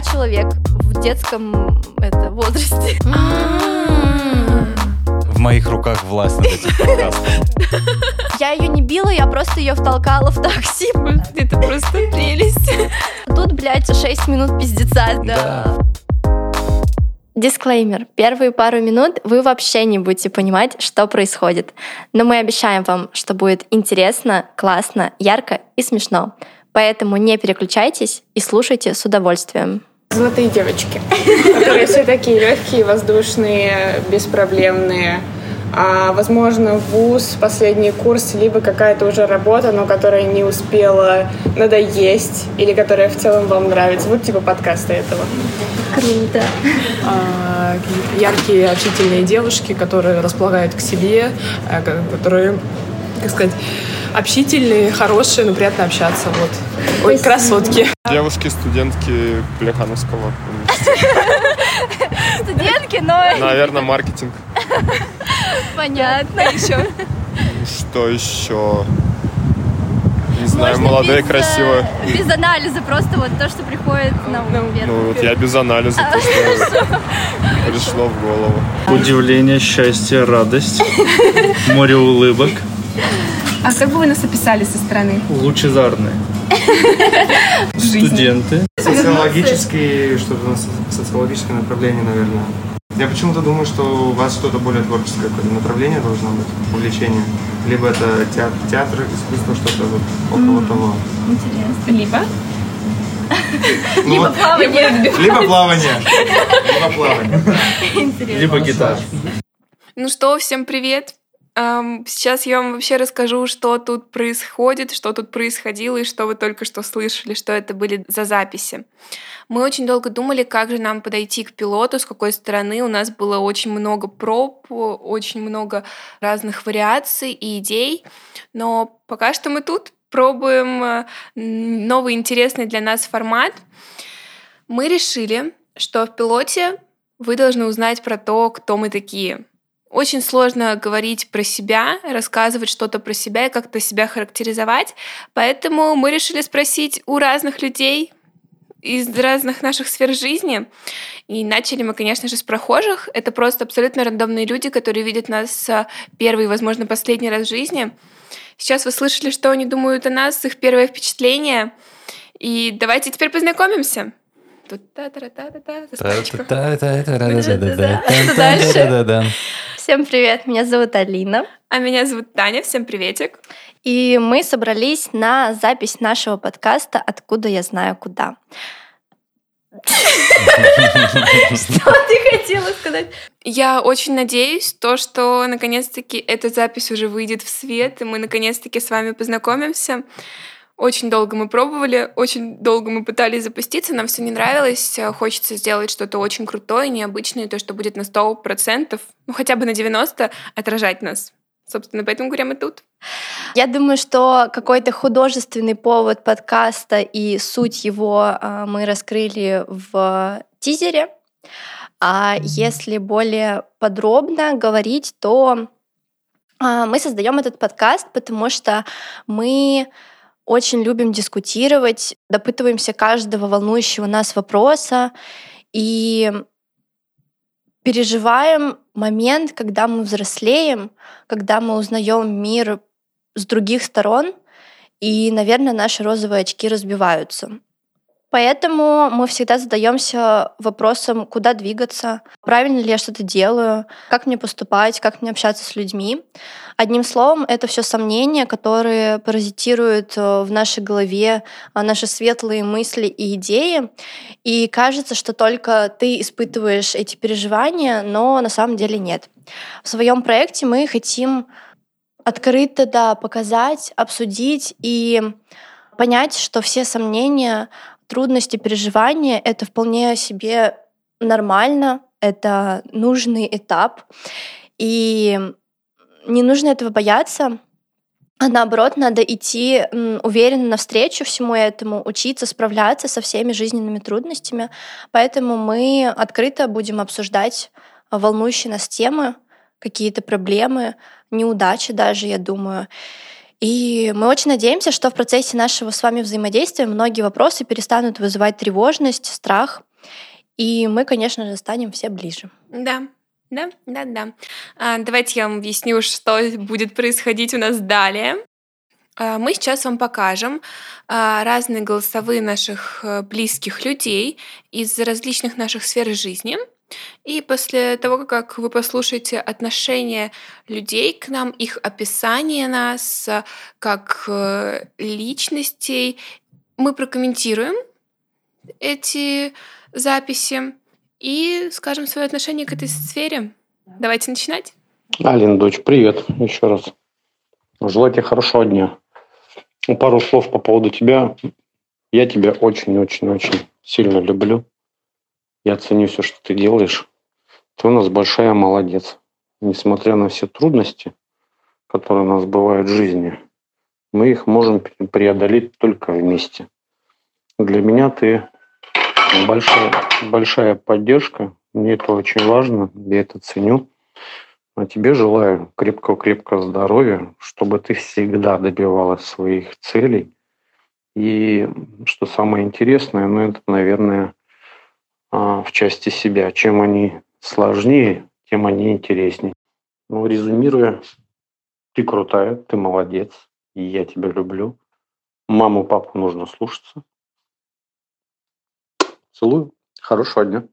Я человек в детском это, возрасте. В моих руках власть над этим подкастом. Я ее не била, я просто ее втолкала в такси. Это просто прелесть. Тут, блядь, 6 минут пиздеца. Да. Дисклеймер. Первые пару минут вы вообще не будете понимать, что происходит. Но мы обещаем вам, что будет интересно, классно, ярко и смешно. Поэтому не переключайтесь и слушайте с удовольствием. Золотые девочки, которые все такие легкие, воздушные, беспроблемные. А, возможно, вуз, последний курс, либо какая-то уже работа, но которая не успела надоесть, или которая в целом вам нравится. Вот типа подкаста этого. Круто. А, яркие, общительные девушки, которые располагают к себе, а, которые, как сказать, общительные, хорошие, но приятно общаться. Вот. Ой, красотки. Девушки, студентки Плехановского Студентки, но... Наверное, маркетинг. Понятно. Еще. Что еще? Не знаю, Можно молодая, без, красивая. э, Без анализа, просто вот то, что приходит на ум. Ну вот я без анализа, то, что пришло в голову. Удивление, счастье, радость, море улыбок, А как бы вы нас описали со стороны? лучезарные. Студенты. Социологический, что-то социологическое направление, наверное. Я почему-то думаю, что у вас что-то более творческое какое-то направление должно быть, увлечение. Либо это театр, театр искусство, что-то вот около того. Либо? Ну вот, либо плавание. Либо плавание. Либо гитара. Ну что, всем привет. Сейчас я вам вообще расскажу, что тут происходит, что тут происходило и что вы только что слышали, что это были за записи. Мы очень долго думали, как же нам подойти к пилоту, с какой стороны. У нас было очень много проб, очень много разных вариаций и идей. Но пока что мы тут пробуем э, новый интересный для нас формат. Мы решили, что в пилоте вы должны узнать про то, кто мы такие очень сложно говорить про себя, рассказывать что-то про себя и как-то себя характеризовать. Поэтому мы решили спросить у разных людей из разных наших сфер жизни. И начали мы, конечно же, с прохожих. Это просто абсолютно рандомные люди, которые видят нас а, первый, возможно, последний раз в жизни. Сейчас вы слышали, что они думают о нас, их первое впечатление. И давайте теперь познакомимся. Дальше? Всем привет, меня зовут Алина. А меня зовут Таня, всем приветик. И мы собрались на запись нашего подкаста «Откуда я знаю куда». Что ты хотела сказать? Я очень надеюсь, то, что наконец-таки эта запись уже выйдет в свет, и мы наконец-таки с вами познакомимся. Очень долго мы пробовали, очень долго мы пытались запуститься, нам все не нравилось. Э, Хочется сделать что-то очень крутое, необычное, то, что будет на 100%, ну хотя бы на 90% отражать нас. Собственно, поэтому говоря, мы тут. Я думаю, что какой-то художественный повод подкаста и суть его а, мы раскрыли в тизере. А если более подробно говорить, то а, мы создаем этот подкаст, потому что мы очень любим дискутировать, допытываемся каждого волнующего нас вопроса и переживаем момент, когда мы взрослеем, когда мы узнаем мир с других сторон, и, наверное, наши розовые очки разбиваются. Поэтому мы всегда задаемся вопросом, куда двигаться, правильно ли я что-то делаю, как мне поступать, как мне общаться с людьми. Одним словом, это все сомнения, которые паразитируют э, в нашей голове, а, наши светлые мысли и идеи. И кажется, что только ты испытываешь эти переживания, но на самом деле нет. В своем проекте мы хотим открыто да, показать, обсудить и понять, что все сомнения, трудности, переживания — это вполне себе нормально, это нужный этап. И не нужно этого бояться, а наоборот, надо идти уверенно навстречу всему этому, учиться справляться со всеми жизненными трудностями. Поэтому мы открыто будем обсуждать волнующие нас темы, какие-то проблемы, неудачи даже, я думаю. И мы очень надеемся, что в процессе нашего с вами взаимодействия многие вопросы перестанут вызывать тревожность, страх, И мы, конечно же, станем все ближе. Да, да, да, да. А, давайте я вам объясню, что будет происходить у нас далее. А, мы сейчас вам покажем а, разные голосовые наших э, близких людей из различных наших сфер жизни. И после того, как вы послушаете отношение людей к нам, их описание нас как э, личностей, мы прокомментируем эти записи и скажем свое отношение к этой сфере. Давайте начинать. Алина, дочь, привет еще раз. Желаю тебе хорошего дня. Пару слов по поводу тебя. Я тебя очень-очень-очень сильно люблю. Я ценю все, что ты делаешь. Ты у нас большая молодец. Несмотря на все трудности, которые у нас бывают в жизни, мы их можем преодолеть только вместе. Для меня ты большая, большая поддержка. Мне это очень важно, я это ценю. А тебе желаю крепкого-крепкого здоровья, чтобы ты всегда добивалась своих целей. И что самое интересное, ну это, наверное, в части себя. Чем они сложнее, тем они интереснее. Ну, резюмируя, ты крутая, ты молодец, и я тебя люблю. Маму, папу нужно слушаться. Целую. Хорошего дня.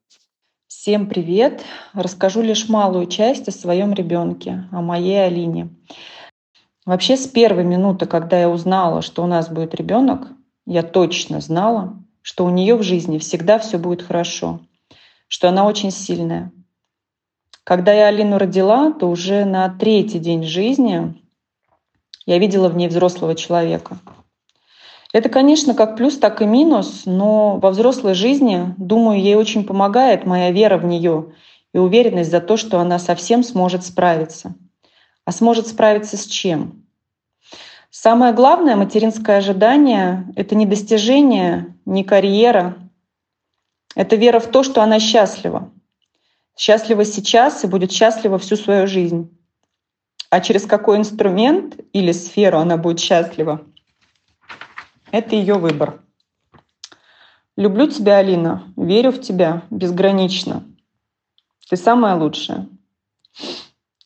Всем привет! Расскажу лишь малую часть о своем ребенке, о моей Алине. Вообще с первой минуты, когда я узнала, что у нас будет ребенок, я точно знала, что у нее в жизни всегда все будет хорошо, что она очень сильная. Когда я Алину родила, то уже на третий день жизни я видела в ней взрослого человека. Это, конечно, как плюс, так и минус, но во взрослой жизни, думаю, ей очень помогает моя вера в нее и уверенность за то, что она совсем сможет справиться. А сможет справиться с чем? Самое главное материнское ожидание — это не достижение, не карьера. Это вера в то, что она счастлива. Счастлива сейчас и будет счастлива всю свою жизнь. А через какой инструмент или сферу она будет счастлива, это ее выбор. Люблю тебя, Алина, верю в тебя безгранично. Ты самая лучшая.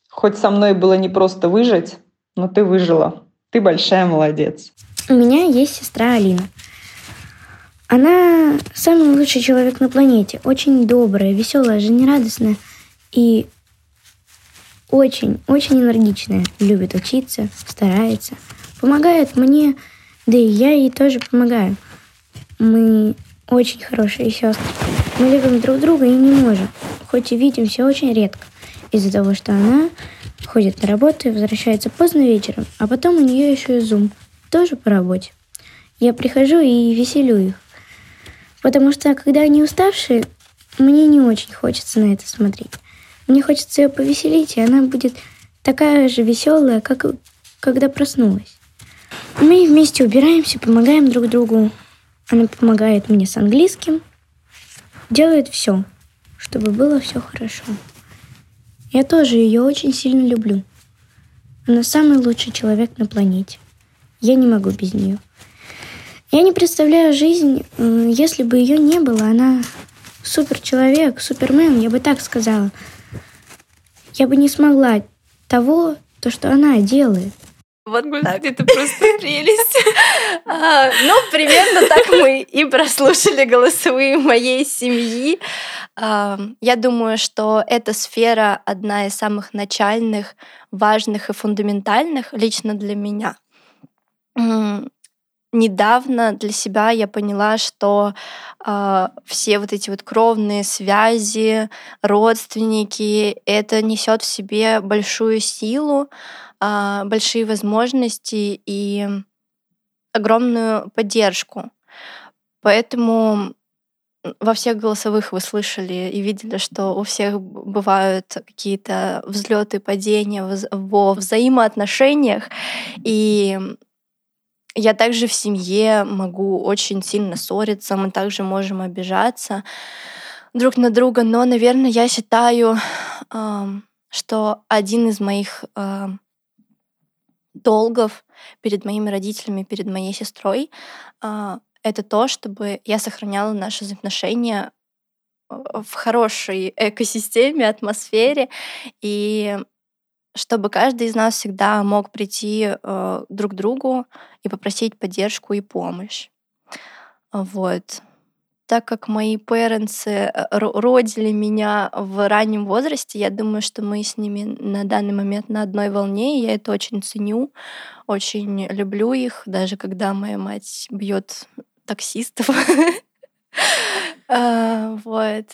Хоть со мной было не просто выжить, но ты выжила. Ты большая молодец. У меня есть сестра Алина. Она самый лучший человек на планете. Очень добрая, веселая, жизнерадостная и очень, очень энергичная. Любит учиться, старается. Помогает мне, да и я ей тоже помогаю. Мы очень хорошие сестры. Мы любим друг друга и не можем, хоть и видимся очень редко, из-за того, что она ходит на работу и возвращается поздно вечером, а потом у нее еще и зум, тоже по работе. Я прихожу и веселю их. Потому что, когда они уставшие, мне не очень хочется на это смотреть. Мне хочется ее повеселить, и она будет такая же веселая, как когда проснулась. Мы вместе убираемся, помогаем друг другу. Она помогает мне с английским, делает все, чтобы было все хорошо. Я тоже ее очень сильно люблю. Она самый лучший человек на планете. Я не могу без нее. Я не представляю жизнь, если бы ее не было. Она супер человек, супермен, я бы так сказала. Я бы не смогла того, то, что она делает. Вот, господи, это просто прелесть. А, ну, примерно так мы и прослушали голосовые моей семьи. А, я думаю, что эта сфера одна из самых начальных, важных и фундаментальных лично для меня. Недавно для себя я поняла, что э, все вот эти вот кровные связи, родственники, это несет в себе большую силу, большие возможности и огромную поддержку. Поэтому во всех голосовых вы слышали и видели, что у всех бывают какие-то взлеты, падения во взаимоотношениях. И я также в семье могу очень сильно ссориться, мы также можем обижаться друг на друга, но, наверное, я считаю, что один из моих долгов перед моими родителями, перед моей сестрой, а, это то, чтобы я сохраняла наши отношения в хорошей экосистеме, атмосфере, и чтобы каждый из нас всегда мог прийти э, друг к другу и попросить поддержку и помощь. Вот. Так как мои э, родили меня в раннем возрасте, я думаю, что мы с ними на данный момент на одной волне, и я это очень ценю, очень люблю их, даже когда моя мать бьет таксистов. А, вот.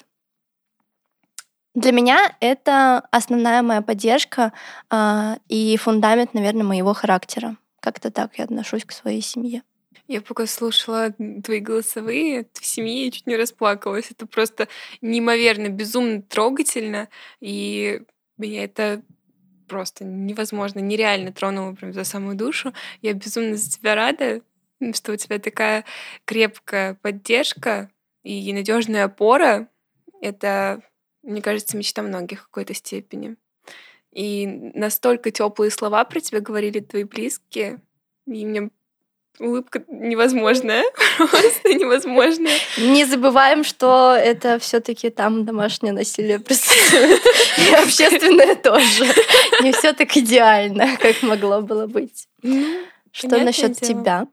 Для меня это основная моя поддержка а, и фундамент, наверное, моего характера. Как-то так я отношусь к своей семье. Я пока слушала твои голосовые в семье, я чуть не расплакалась. Это просто неимоверно, безумно трогательно. И меня это просто невозможно, нереально тронуло прям за самую душу. Я безумно за тебя рада, что у тебя такая крепкая поддержка и надежная опора. Это мне кажется, мечта многих в какой-то степени. И настолько теплые слова про тебя говорили твои близкие, и мне улыбка невозможная, просто невозможная. Не забываем, что это все-таки там домашнее насилие присутствует, и общественное тоже. Не все так идеально, как могло было быть. Ну, что насчет тебя?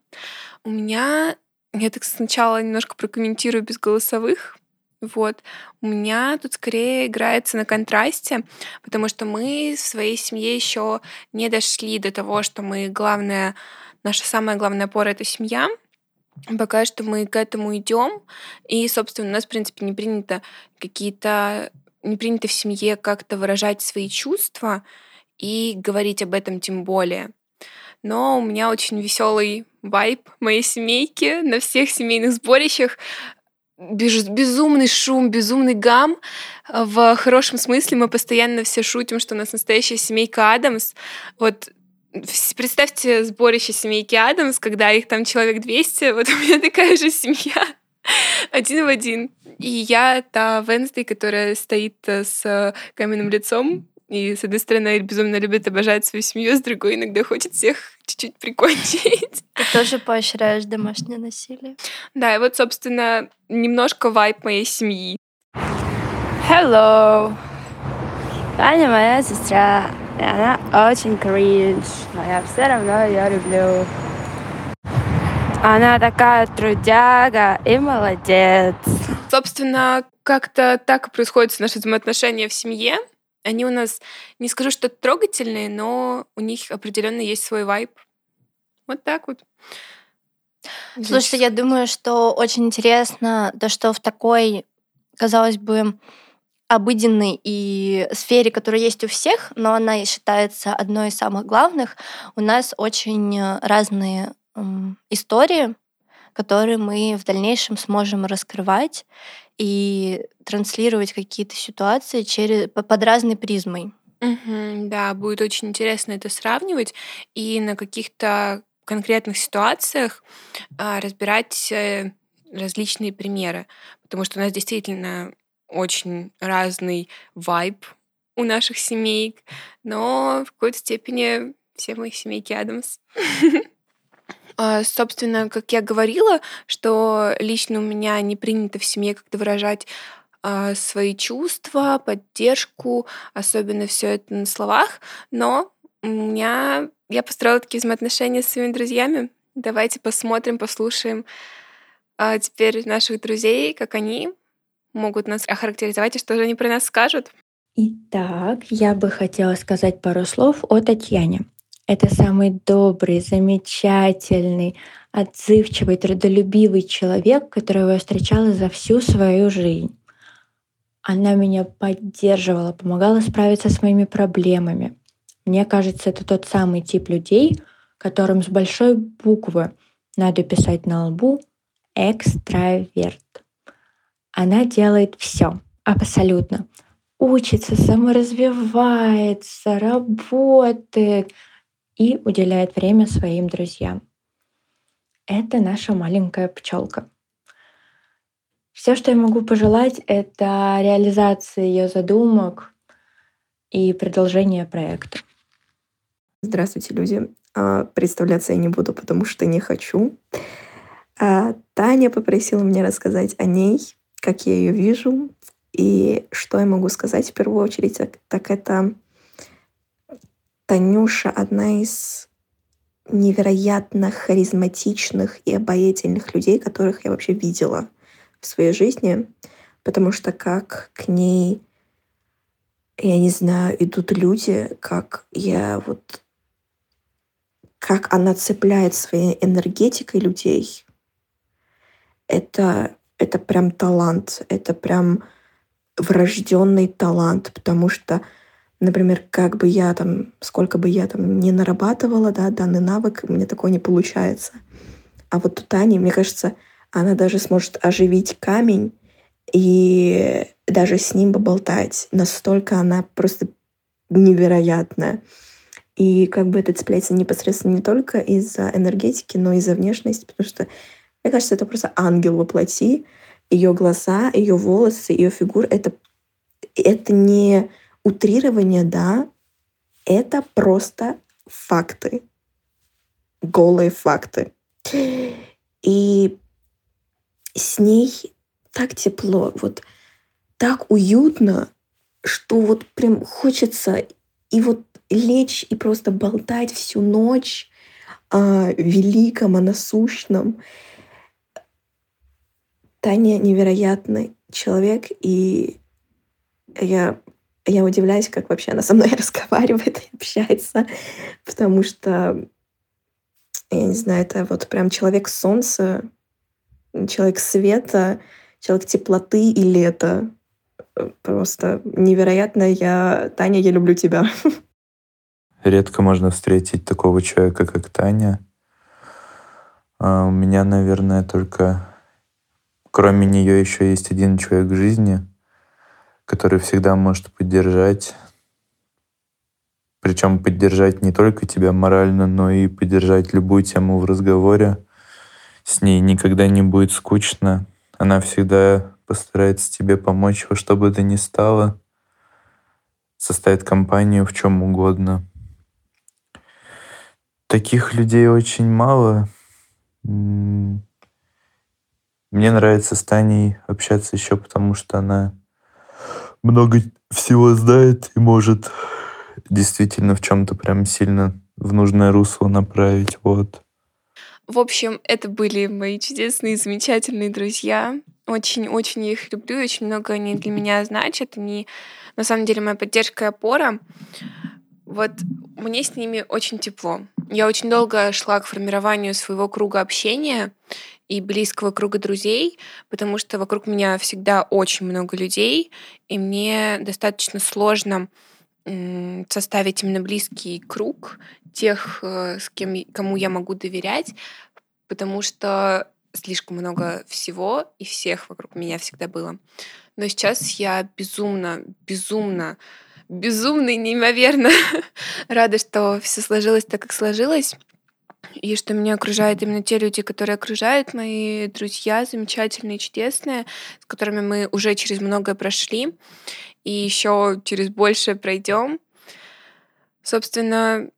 У меня я так сначала немножко прокомментирую без голосовых. Вот. У меня тут скорее играется на контрасте, потому что мы в своей семье еще не дошли до того, что мы главная, наша самая главная опора это семья. Пока что мы к этому идем. И, собственно, у нас, в принципе, не принято какие-то не принято в семье как-то выражать свои чувства и говорить об этом тем более. Но у меня очень веселый вайб моей семейки на всех семейных сборищах безумный шум, безумный гам. В хорошем смысле мы постоянно все шутим, что у нас настоящая семейка Адамс. Вот представьте сборище семейки Адамс, когда их там человек 200, вот у меня такая же семья. Один в один. И я та Венсдей, которая стоит э, с каменным лицом, и, с одной стороны, безумно любит, обожать свою семью, с другой иногда хочет всех чуть-чуть прикончить. Ты тоже поощряешь домашнее насилие? Да, и вот, собственно, немножко вайп моей семьи. Hello! Таня моя сестра, и она очень кринж, но я все равно ее люблю. Она такая трудяга и молодец. Собственно, как-то так и происходят наши взаимоотношения в семье. Они у нас, не скажу, что трогательные, но у них определенно есть свой вайб. Вот так вот. Слушай, я думаю, что очень интересно то, что в такой, казалось бы, обыденной и сфере, которая есть у всех, но она и считается одной из самых главных, у нас очень разные истории, которые мы в дальнейшем сможем раскрывать и транслировать какие-то ситуации через, под разной призмой. Мгм, да, будет очень интересно это сравнивать и на каких-то конкретных ситуациях а, разбирать э, различные примеры, потому что у нас действительно очень разный вайб у наших семей, но в какой-то степени все мои семейки Адамс. А, собственно, как я говорила, что лично у меня не принято в семье как-то выражать а, свои чувства, поддержку, особенно все это на словах, но у меня я построила такие взаимоотношения с своими друзьями. Давайте посмотрим, послушаем а теперь наших друзей, как они могут нас охарактеризовать и что же они про нас скажут. Итак, я бы хотела сказать пару слов о Татьяне. Это самый добрый, замечательный, отзывчивый, трудолюбивый человек, которого я встречала за всю свою жизнь. Она меня поддерживала, помогала справиться с моими проблемами. Мне кажется, это тот самый тип людей, которым с большой буквы надо писать на лбу экстраверт. Она делает все, абсолютно. Учится, саморазвивается, работает, и уделяет время своим друзьям. Это наша маленькая пчелка. Все, что я могу пожелать, это реализация ее задумок и продолжение проекта. Здравствуйте, люди. А, представляться я не буду, потому что не хочу. А, Таня попросила меня рассказать о ней, как я ее вижу, И что я могу сказать в первую очередь, так, так это Танюша одна из невероятно харизматичных и обаятельных людей, которых я вообще видела в своей жизни, потому что как к ней, я не знаю, идут люди, как я вот как она цепляет своей энергетикой людей, это, это прям талант, это прям врожденный талант, потому что, например, как бы я там, сколько бы я там не нарабатывала, да, данный навык, у меня такое не получается. А вот у Тани, мне кажется, она даже сможет оживить камень и даже с ним поболтать. Настолько она просто невероятная. И как бы это цепляется непосредственно не только из-за энергетики, но и из-за внешности, потому что, мне кажется, это просто ангел воплоти. Ее глаза, ее волосы, ее фигура — это, это не утрирование, да, это просто факты. Голые факты. И с ней так тепло, вот так уютно, что вот прям хочется и вот лечь и просто болтать всю ночь о великом, о насущном. Таня невероятный человек, и я, я удивляюсь, как вообще она со мной разговаривает и общается, потому что, я не знаю, это вот прям человек солнца, человек света, человек теплоты и лета. Просто невероятно. Я, Таня, я люблю тебя. Редко можно встретить такого человека, как Таня. А у меня, наверное, только кроме нее еще есть один человек в жизни, который всегда может поддержать. Причем поддержать не только тебя морально, но и поддержать любую тему в разговоре. С ней никогда не будет скучно. Она всегда постарается тебе помочь во что бы то ни стало. Составит компанию в чем угодно. Таких людей очень мало. Мне нравится с Таней общаться еще потому, что она много всего знает и может действительно в чем-то прям сильно в нужное русло направить. Вот. В общем, это были мои чудесные, замечательные друзья. Очень-очень их люблю, очень много они для меня значат. Они, на самом деле, моя поддержка и опора. Вот мне с ними очень тепло. Я очень долго шла к формированию своего круга общения и близкого круга друзей, потому что вокруг меня всегда очень много людей, и мне достаточно сложно составить именно близкий круг тех, э, с кем, кому я могу доверять, потому что слишком много всего и всех вокруг меня всегда было. Но сейчас я безумно, безумно безумно и неимоверно рада, что все сложилось так, как сложилось. И что меня окружают именно те люди, которые окружают мои друзья, замечательные, чудесные, с которыми мы уже через многое прошли и еще через большее пройдем. Собственно,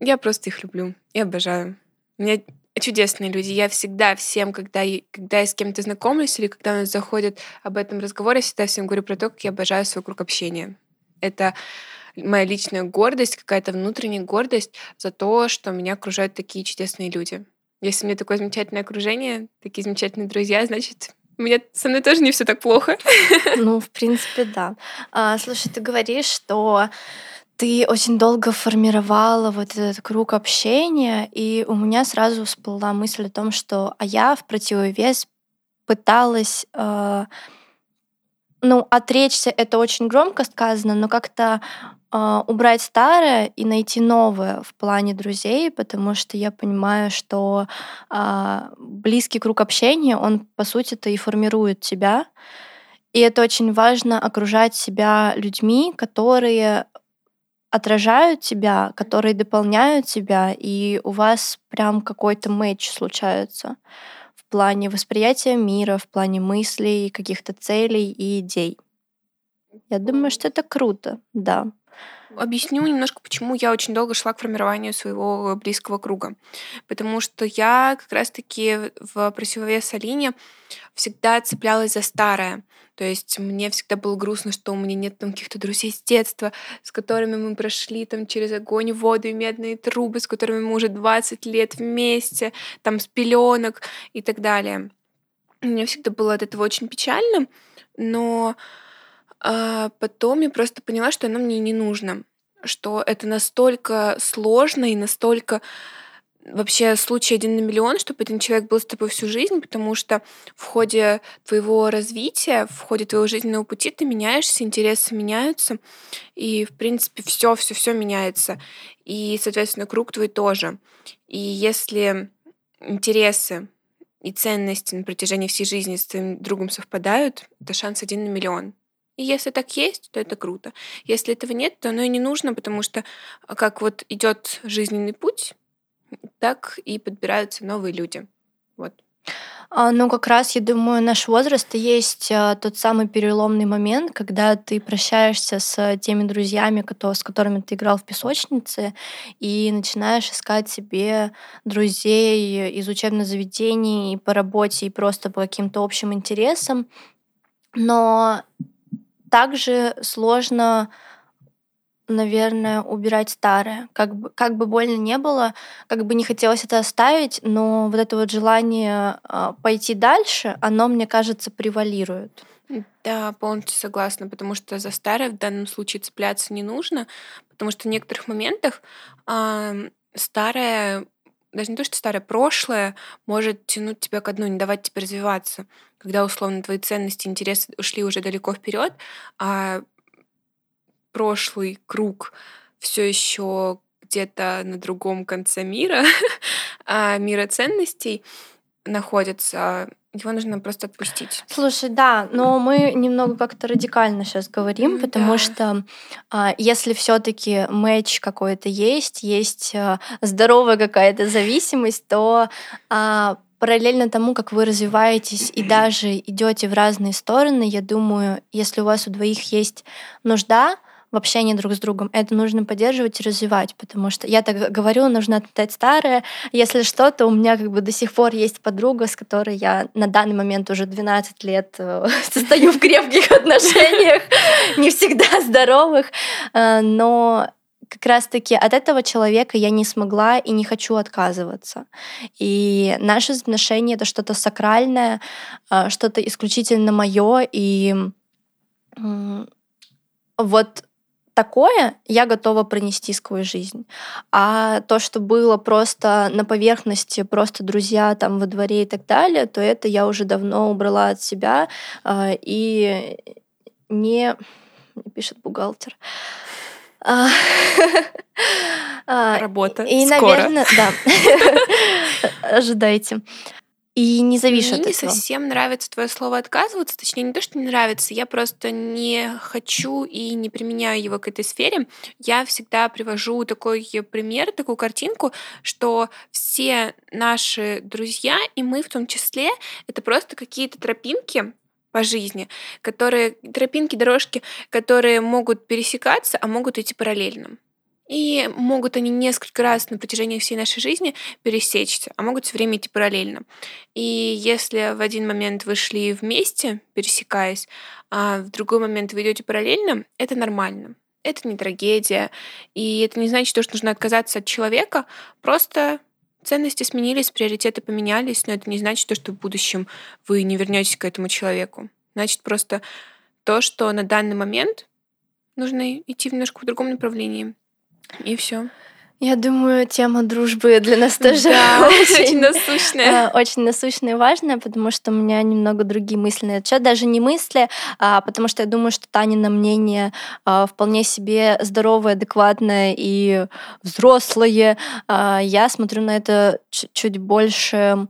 я просто их люблю и обожаю. Меня чудесные люди. Я всегда всем, когда, когда я с кем-то знакомлюсь или когда у нас заходит об этом разговор, я всегда всем говорю про то, как я обожаю свой круг общения. Это моя личная гордость, какая-то внутренняя гордость за то, что меня окружают такие чудесные люди. Если у меня такое замечательное окружение, такие замечательные друзья, значит, у меня со мной тоже не все так плохо. Ну, в принципе, да. А, слушай, ты говоришь, что ты очень долго формировала вот этот круг общения, и у меня сразу всплыла мысль о том, что а я в противовес пыталась э, ну, отречься это очень громко сказано, но как-то э, убрать старое и найти новое в плане друзей, потому что я понимаю, что э, близкий круг общения, он по сути-то и формирует тебя. И это очень важно окружать себя людьми, которые отражают тебя, которые дополняют тебя, и у вас прям какой-то матч случается плане восприятия мира, в плане мыслей, каких-то целей и идей. Я думаю, что это круто, да. Объясню немножко, почему я очень долго шла к формированию своего близкого круга. Потому что я как раз-таки в противовес Алине всегда цеплялась за старое. То есть мне всегда было грустно, что у меня нет там каких-то друзей с детства, с которыми мы прошли там через огонь, воду и медные трубы, с которыми мы уже 20 лет вместе, там с пеленок и так далее. Мне всегда было от этого очень печально, но а потом я просто поняла, что оно мне не нужно, что это настолько сложно и настолько вообще случай один на миллион, чтобы один человек был с тобой всю жизнь, потому что в ходе твоего развития, в ходе твоего жизненного пути ты меняешься, интересы меняются, и, в принципе, все, все, все меняется. И, соответственно, круг твой тоже. И если интересы и ценности на протяжении всей жизни с твоим другом совпадают, это шанс один на миллион. И если так есть, то это круто. Если этого нет, то оно и не нужно, потому что а, как вот идет жизненный путь, так и подбираются новые люди. Вот. А, ну, как раз, я думаю, наш возраст и есть а, тот самый переломный момент, когда ты прощаешься с теми друзьями, с которыми ты играл в песочнице, и начинаешь искать себе друзей из учебных заведений, по работе, и просто по каким-то общим интересам. Но также сложно, наверное, убирать старое. Как бы, как бы больно не было, как бы не хотелось это оставить, но вот это вот желание а, пойти дальше, оно, мне кажется, превалирует. Да, полностью согласна, потому что за старое в данном случае цепляться не нужно, потому что в некоторых моментах э, старое даже не то, что старое, прошлое может тянуть тебя к одной, не давать тебе развиваться. Когда, условно, твои ценности, интересы ушли уже далеко вперед, а прошлый круг все еще где-то на другом конце мира, а мира ценностей находится, его нужно просто отпустить. Слушай, да, но мы немного как-то радикально сейчас говорим, потому да. что а, если все-таки матч какой-то есть, есть а, здоровая какая-то зависимость, то а, параллельно тому, как вы развиваетесь и даже идете в разные стороны, я думаю, если у вас у двоих есть нужда, в общении друг с другом. Это нужно поддерживать и развивать, потому что я так говорю, нужно отметать старое. Если что, то у меня как бы до сих пор есть подруга, с которой я на данный момент уже 12 лет э, состою в крепких отношениях, не всегда здоровых, э, но как раз-таки от этого человека я не смогла и не хочу отказываться. И наши отношения — это что-то сакральное, э, что-то исключительно мое, и вот такое я готова пронести сквозь жизнь. А то, что было просто на поверхности, просто друзья там во дворе и так далее, то это я уже давно убрала от себя э, и не пишет бухгалтер. А, а, Работа. И, Скоро. наверное, да. Ожидайте и не зависишь Мне от не этого. совсем нравится твое слово отказываться, точнее не то, что не нравится, я просто не хочу и не применяю его к этой сфере. Я всегда привожу такой пример, такую картинку, что все наши друзья, и мы в том числе, это просто какие-то тропинки, по жизни, которые тропинки, дорожки, которые могут пересекаться, а могут идти параллельно. И могут они несколько раз на протяжении всей нашей жизни пересечься, а могут все время идти параллельно. И если в один момент вы шли вместе, пересекаясь, а в другой момент вы идете параллельно, это нормально. Это не трагедия. И это не значит, что нужно отказаться от человека. Просто ценности сменились, приоритеты поменялись, но это не значит, что в будущем вы не вернетесь к этому человеку. Значит просто то, что на данный момент нужно идти немножко в другом направлении. И все. Я думаю, тема дружбы для нас тоже да, очень насущная. Э, очень насущная и важная, потому что у меня немного другие мысли на этот счет. Даже не мысли, а потому что я думаю, что Танина мнение а, вполне себе здоровое, адекватное и взрослое. А, я смотрю на это чуть больше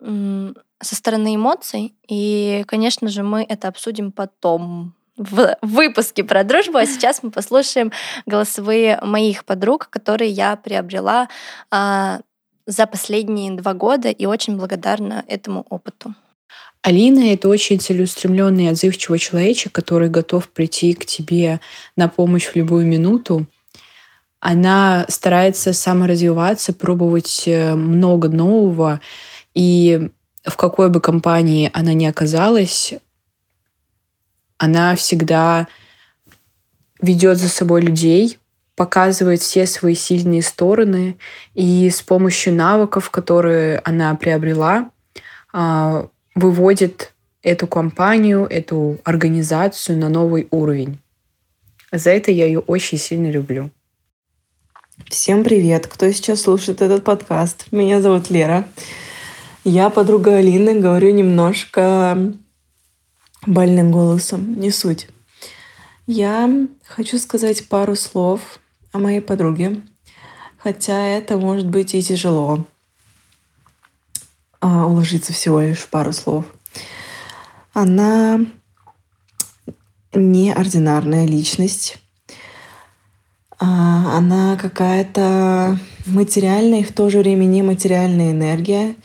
со стороны эмоций. И, конечно же, мы это обсудим потом в выпуске про дружбу, а сейчас мы послушаем голосовые моих подруг, которые я приобрела а, за последние два года и очень благодарна этому опыту. Алина — это очень целеустремленный, отзывчивый человечек, который готов прийти к тебе на помощь в любую минуту. Она старается саморазвиваться, пробовать э, много нового. И в какой бы компании она ни оказалась, она всегда ведет за собой людей, показывает все свои сильные стороны и с помощью навыков, которые она приобрела, а, выводит эту компанию, эту организацию на новый уровень. За это я ее очень сильно люблю. Всем привет, кто сейчас слушает этот подкаст. Меня зовут Лера. Я подруга Алины, говорю немножко больным голосом, не суть. Я хочу сказать пару слов о моей подруге, хотя это может быть и тяжело а, уложиться всего лишь пару слов. Она неординарная личность. А, она какая-то материальная и в то же время нематериальная энергия,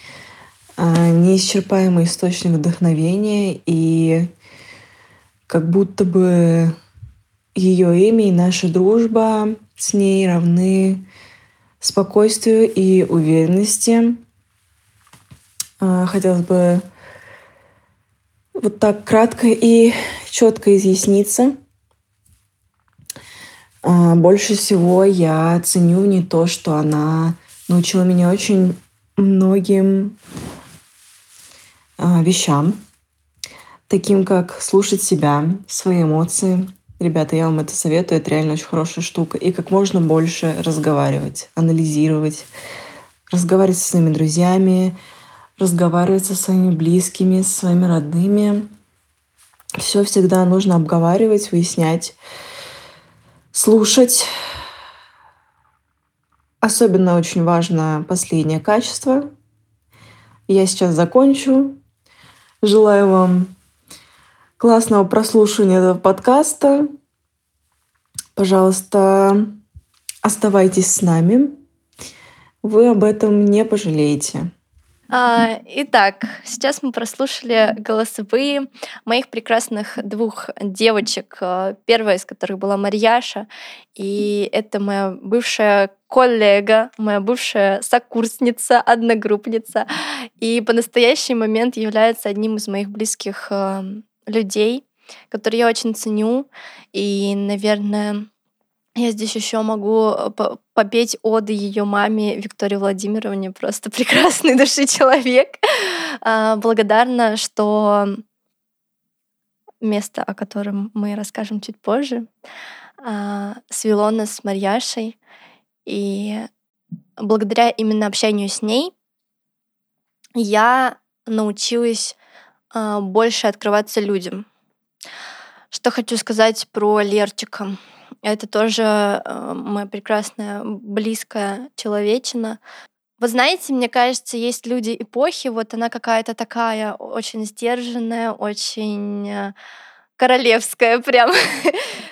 неисчерпаемый источник вдохновения и как будто бы ее имя и наша дружба с ней равны спокойствию и уверенности. А, хотелось бы вот так кратко и четко изъясниться. А, больше всего я ценю не то, что она научила меня очень многим а, вещам, таким как слушать себя, свои эмоции. Ребята, я вам это советую, это реально очень хорошая штука. И как можно больше разговаривать, анализировать, разговаривать со своими друзьями, разговаривать со своими близкими, со своими родными. Все всегда нужно обговаривать, выяснять, слушать. Особенно очень важно последнее качество. Я сейчас закончу. Желаю вам классного прослушивания этого подкаста. Пожалуйста, оставайтесь с нами. Вы об этом не пожалеете. А, итак, сейчас мы прослушали голосовые моих прекрасных двух девочек, а, первая из которых была Марьяша, и это моя бывшая коллега, моя бывшая сокурсница, одногруппница, и по настоящий момент является одним из моих близких а, людей, которые я очень ценю, и, наверное, я здесь еще могу э, попеть оды ее маме Виктории Владимировне, просто прекрасный души человек. А, благодарна, что место, о котором мы расскажем чуть позже, а, свело нас с Марьяшей. И благодаря именно общению с ней я научилась а, больше открываться людям. Что хочу сказать про Лерчика. Это тоже э, моя прекрасная, близкая человечина. Вы знаете, мне кажется, есть люди эпохи, вот она какая-то такая очень сдержанная, очень э, королевская прям.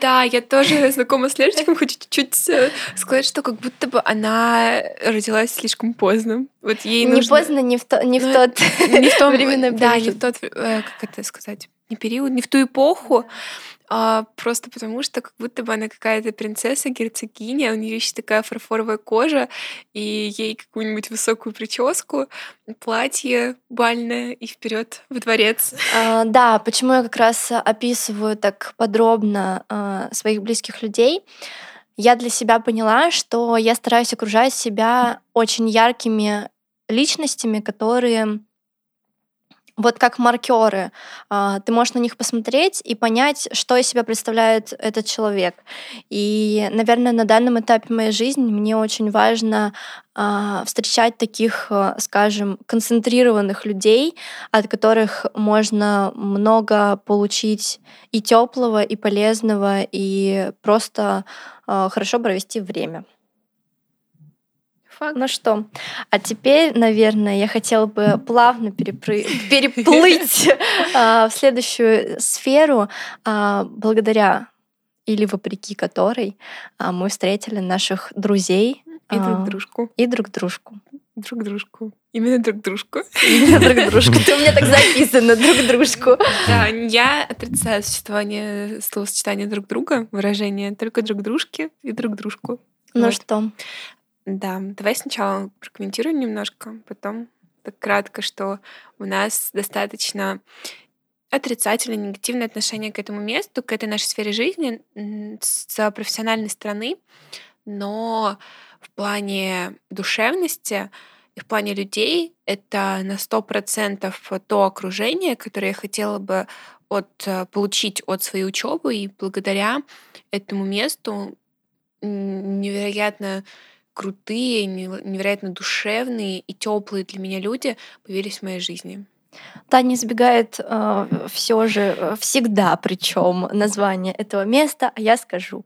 Да, я тоже знакома с Лерчиком, хочу чуть-чуть э, сказать, что как будто бы она родилась слишком поздно. Вот ей не нужно... поздно, не в, то, не в тот не в том, временной Да, не в тот, как это сказать, не период, не в ту эпоху а, просто потому что как будто бы она какая-то принцесса, герцогиня, у нее еще такая фарфоровая кожа, и ей какую-нибудь высокую прическу, платье бальное и вперед во дворец. А, да, почему я как раз описываю так подробно а, своих близких людей. Я для себя поняла, что я стараюсь окружать себя очень яркими личностями, которые вот как маркеры. А, ты можешь на них посмотреть и понять, что из себя представляет этот человек. И, наверное, на данном этапе моей жизни мне очень важно а, встречать таких, а, скажем, концентрированных людей, от которых можно много получить и теплого, и полезного, и просто хорошо провести время. Факт. Ну что, а теперь, наверное, я хотела бы плавно перепры... переплыть а, в следующую сферу, а, благодаря или вопреки которой а, мы встретили наших друзей. И друг дружку. И друг дружку. Друг дружку. Именно друг дружку. Именно друг дружку. Ты у меня так записано, друг дружку. Да, я отрицаю существование словосочетания друг друга, выражение только друг дружки и друг дружку. Ну Вот. что? Да, давай сначала прокомментируем немножко, потом так кратко, что у нас достаточно отрицательное, негативное отношение к этому месту, к этой нашей сфере жизни с профессиональной стороны, но в плане душевности и в плане людей это на сто процентов то окружение, которое я хотела бы от, э, получить от своей учебы, и благодаря этому месту невероятно крутые, невероятно душевные и теплые для меня люди появились в моей жизни. Таня избегает все же э, всегда, причем название этого места, а я скажу.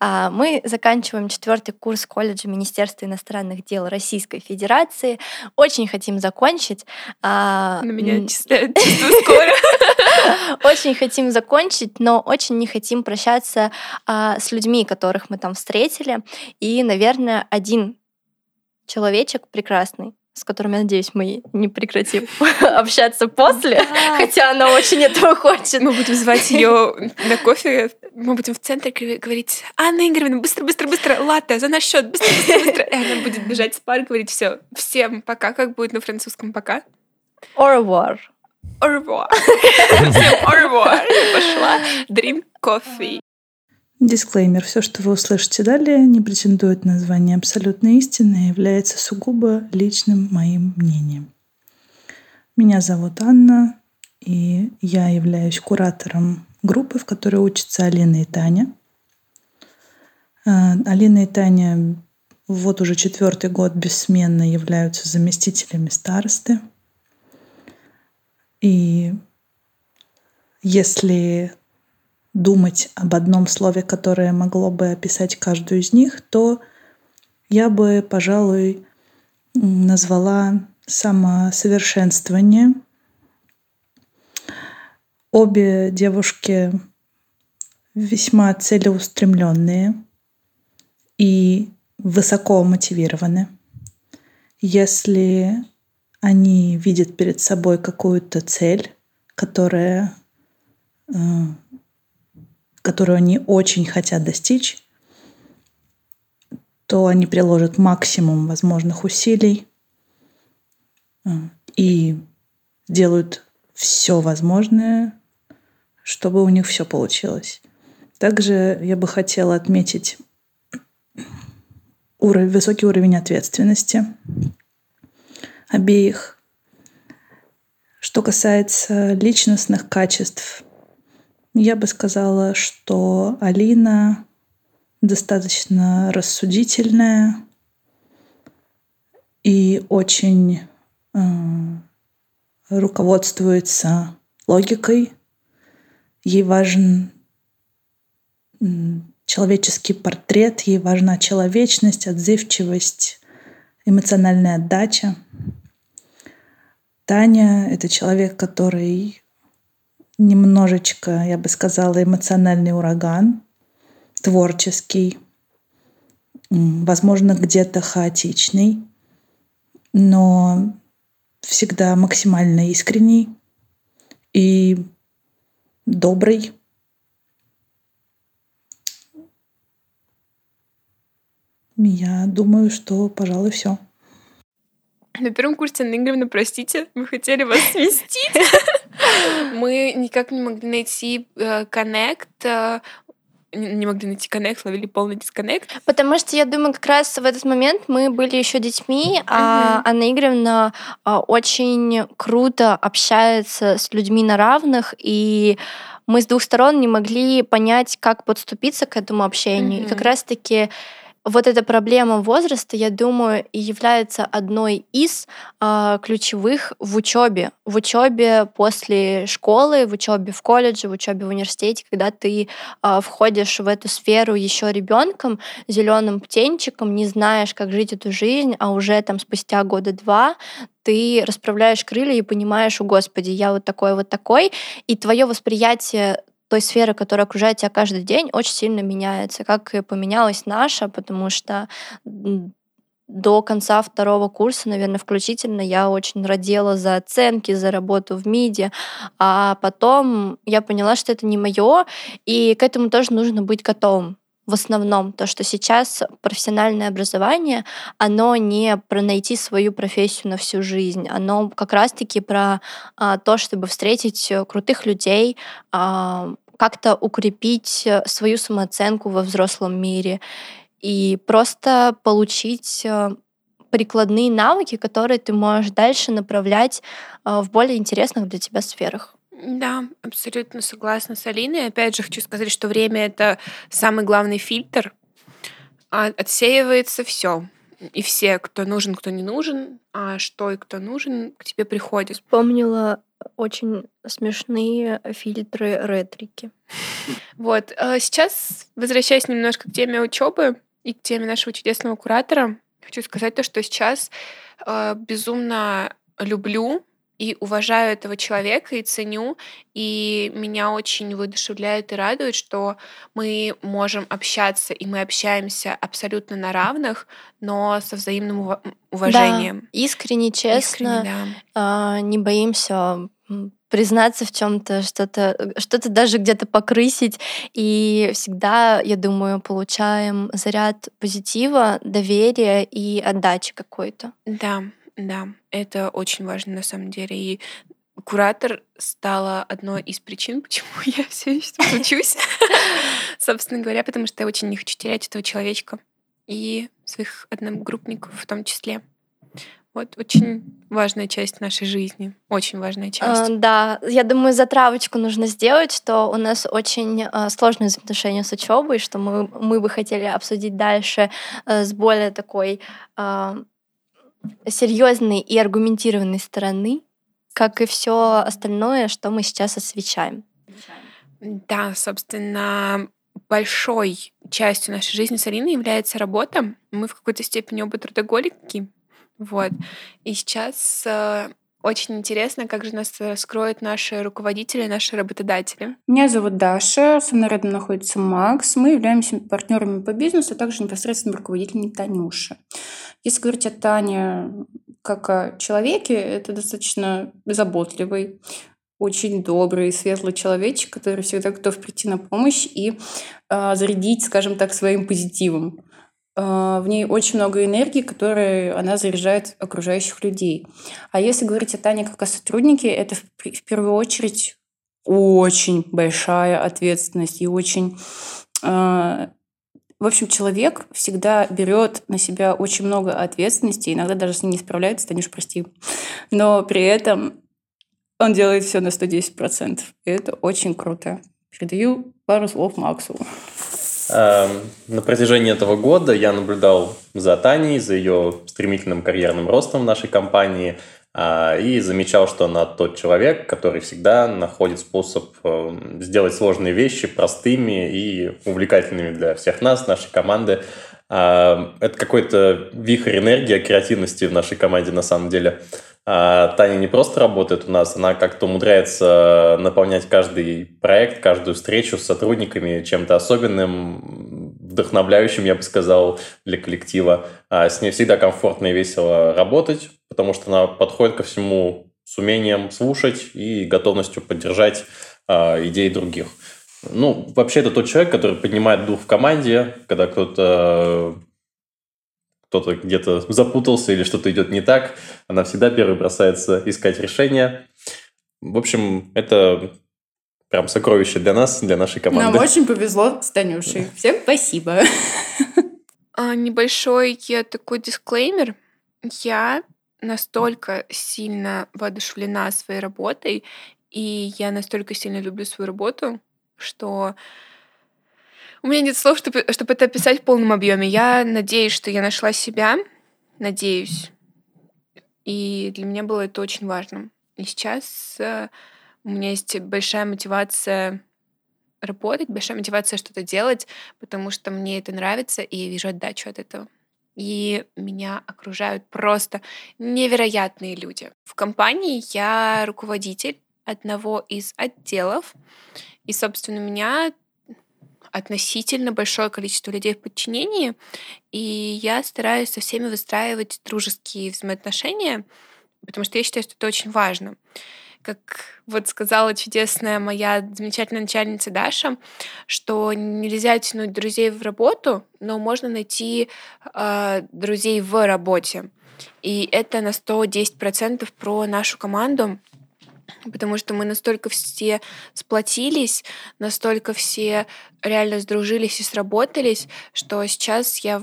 А, Мы заканчиваем четвертый курс колледжа Министерства иностранных дел Российской Федерации. Очень хотим закончить. А, На меня отчисляют скоро. Очень хотим закончить, но очень не хотим прощаться а, с людьми, которых мы там встретили. И, наверное, один человечек прекрасный, с которым, я надеюсь, мы не прекратим общаться после, хотя она очень этого хочет. Мы будем звать ее на кофе, мы будем в центре говори- говорить, Анна Игоревна, быстро, быстро, быстро, латте, за наш счет, быстро, быстро, быстро. И она будет бежать с пар, говорить, все, всем пока, как будет на французском пока. Au revoir. Au revoir. Всем au revoir. Я пошла. Drink coffee. Дисклеймер. Все, что вы услышите далее, не претендует на звание абсолютной истины и является сугубо личным моим мнением. Меня зовут Анна, и я являюсь куратором группы, в которой учатся Алина и Таня. А, Алина и Таня вот уже четвертый год бессменно являются заместителями старосты. И если думать об одном слове, которое могло бы описать каждую из них, то я бы, пожалуй, назвала самосовершенствование. Обе девушки весьма целеустремленные и высоко мотивированы. Если они видят перед собой какую-то цель, которая э, которую они очень хотят достичь, то они приложат максимум возможных усилий э, и делают все возможное, чтобы у них все получилось. Также я бы хотела отметить уров- высокий уровень ответственности обеих. Что касается личностных качеств, я бы сказала, что Алина достаточно рассудительная и очень э, руководствуется логикой. Ей важен человеческий портрет, ей важна человечность, отзывчивость, эмоциональная отдача. Таня — это человек, который немножечко, я бы сказала, эмоциональный ураган, творческий, возможно, где-то хаотичный, но всегда максимально искренний и добрый. Я думаю, что, пожалуй, все. На первом курсе, Анна Игоревна, простите, мы хотели вас сместить. Мы никак не могли найти э, коннект, э, не могли найти коннект, ловили полный дисконнект. Потому что я думаю, как раз в этот момент мы были еще детьми, а Анна Игоревна а, очень круто общается с людьми на равных, и мы с двух сторон не могли понять, как подступиться к этому общению. И как раз-таки вот эта проблема возраста, я думаю, и является одной из а, ключевых в учебе. В учебе после школы, в учебе в колледже, в учебе в университете, когда ты а, входишь в эту сферу еще ребенком, зеленым птенчиком, не знаешь, как жить эту жизнь, а уже там спустя года два ты расправляешь крылья и понимаешь, о господи, я вот такой, вот такой, и твое восприятие той сферы, которая окружает тебя каждый день, очень сильно меняется, как и поменялась наша, потому что до конца второго курса, наверное, включительно, я очень родила за оценки, за работу в МИДе, а потом я поняла, что это не мое, и к этому тоже нужно быть готовым. В основном то, что сейчас профессиональное образование, оно не про найти свою профессию на всю жизнь, оно как раз-таки про а, то, чтобы встретить э, крутых людей, а, как-то укрепить э, свою самооценку во взрослом мире и просто получить э, прикладные навыки, которые ты можешь дальше направлять в более интересных для тебя сферах. Да, абсолютно согласна с Алиной. Опять же, хочу сказать, что время это самый главный фильтр. А отсеивается все. И все, кто нужен, кто не нужен, а что и кто нужен, к тебе приходит. Вспомнила очень смешные фильтры ретрики. Вот. А сейчас, возвращаясь немножко к теме учебы и к теме нашего чудесного куратора, хочу сказать то, что сейчас э, безумно люблю и уважаю этого человека и ценю, и меня очень воодушевляет и радует, что мы можем общаться, и мы общаемся абсолютно на равных, но со взаимным уважением. Да, искренне, честно, искренне, да. не боимся признаться в чем-то, что-то, что-то даже где-то покрысить. И всегда, я думаю, получаем заряд позитива, доверия и отдачи какой-то. Да, да, это очень важно на самом деле. И куратор стала одной из причин, почему я все еще учусь. Собственно говоря, потому что я очень не хочу терять этого человечка и своих одногруппников в том числе. Вот очень важная часть нашей жизни, очень важная часть. А, да, я думаю, затравочку нужно сделать, что у нас очень а, сложные взаимоотношения с учебой, что мы, мы бы хотели обсудить дальше а, с более такой а, серьезной и аргументированной стороны, как и все остальное, что мы сейчас освещаем. Да, собственно, большой частью нашей жизни с Алиной является работа. Мы в какой-то степени оба трудоголики. Вот. И сейчас э, очень интересно, как же нас раскроют наши руководители, наши работодатели. Меня зовут Даша, со мной рядом находится Макс. Мы являемся партнерами по бизнесу, а также непосредственно руководителями Танюши. Если говорить о Тане как о человеке, это достаточно заботливый, очень добрый, светлый человечек, который всегда готов прийти на помощь и э, зарядить, скажем так, своим позитивом. Э, в ней очень много энергии, которой она заряжает окружающих людей. А если говорить о Тане как о сотруднике, это в, первую очередь очень большая ответственность и очень э, в общем, человек всегда берет на себя очень много ответственности, иногда даже с ним не справляется, Танюш, прости. Но при этом он делает все на 110%. И это очень круто. Передаю пару слов Максу. Эм, на протяжении этого года я наблюдал за Таней, за ее стремительным карьерным ростом в нашей компании – а, и замечал, что она тот человек, который всегда находит способ э, сделать сложные вещи простыми и увлекательными для всех нас, нашей команды. А, это какой-то вихрь энергии, креативности в нашей команде на самом деле. А Таня не просто работает у нас, она как-то умудряется наполнять каждый проект, каждую встречу с сотрудниками чем-то особенным, вдохновляющим, я бы сказал, для коллектива. А с ней всегда комфортно и весело работать, потому что она подходит ко всему с умением слушать и готовностью поддержать а, идеи других. Ну, вообще, это тот человек, который поднимает дух в команде, когда кто-то кто-то где-то запутался или что-то идет не так, она всегда первой бросается искать решение. В общем, это прям сокровище для нас, для нашей команды. Нам очень повезло с Танюшей. Всем спасибо. А, небольшой такой дисклеймер. Я настолько сильно воодушевлена своей работой, и я настолько сильно люблю свою работу, что у меня нет слов, чтобы, чтобы это описать в полном объеме. Я надеюсь, что я нашла себя. Надеюсь. И для меня было это очень важно. И сейчас э, у меня есть большая мотивация работать, большая мотивация что-то делать, потому что мне это нравится, и я вижу отдачу от этого. И меня окружают просто невероятные люди. В компании я руководитель одного из отделов, и, собственно, меня относительно большое количество людей в подчинении, и я стараюсь со всеми выстраивать дружеские взаимоотношения, потому что я считаю, что это очень важно. Как вот сказала чудесная моя замечательная начальница Даша, что нельзя тянуть друзей в работу, но можно найти э, друзей в работе. И это на 110% про нашу команду, потому что мы настолько все сплотились, настолько все реально сдружились и сработались, что сейчас я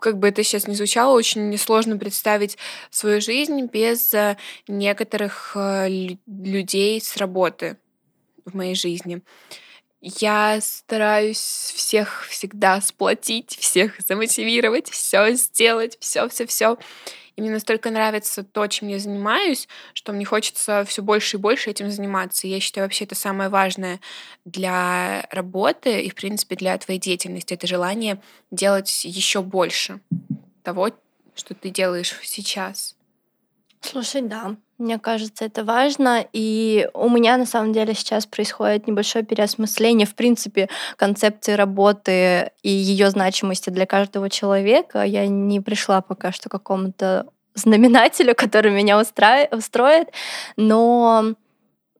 как бы это сейчас не звучало, очень несложно представить свою жизнь без э, некоторых э, людей с работы в моей жизни. Я стараюсь всех всегда сплотить, всех замотивировать, все сделать, все, все, все. И мне настолько нравится то, чем я занимаюсь, что мне хочется все больше и больше этим заниматься. Я считаю, вообще это самое важное для работы и, в принципе, для твоей деятельности. Это желание делать еще больше того, что ты делаешь сейчас. Слушай, да, мне кажется, это важно. И у меня на самом деле сейчас происходит небольшое переосмысление, в принципе, концепции работы и ее значимости для каждого человека. Я не пришла пока что к какому-то знаменателю, который меня устроит, но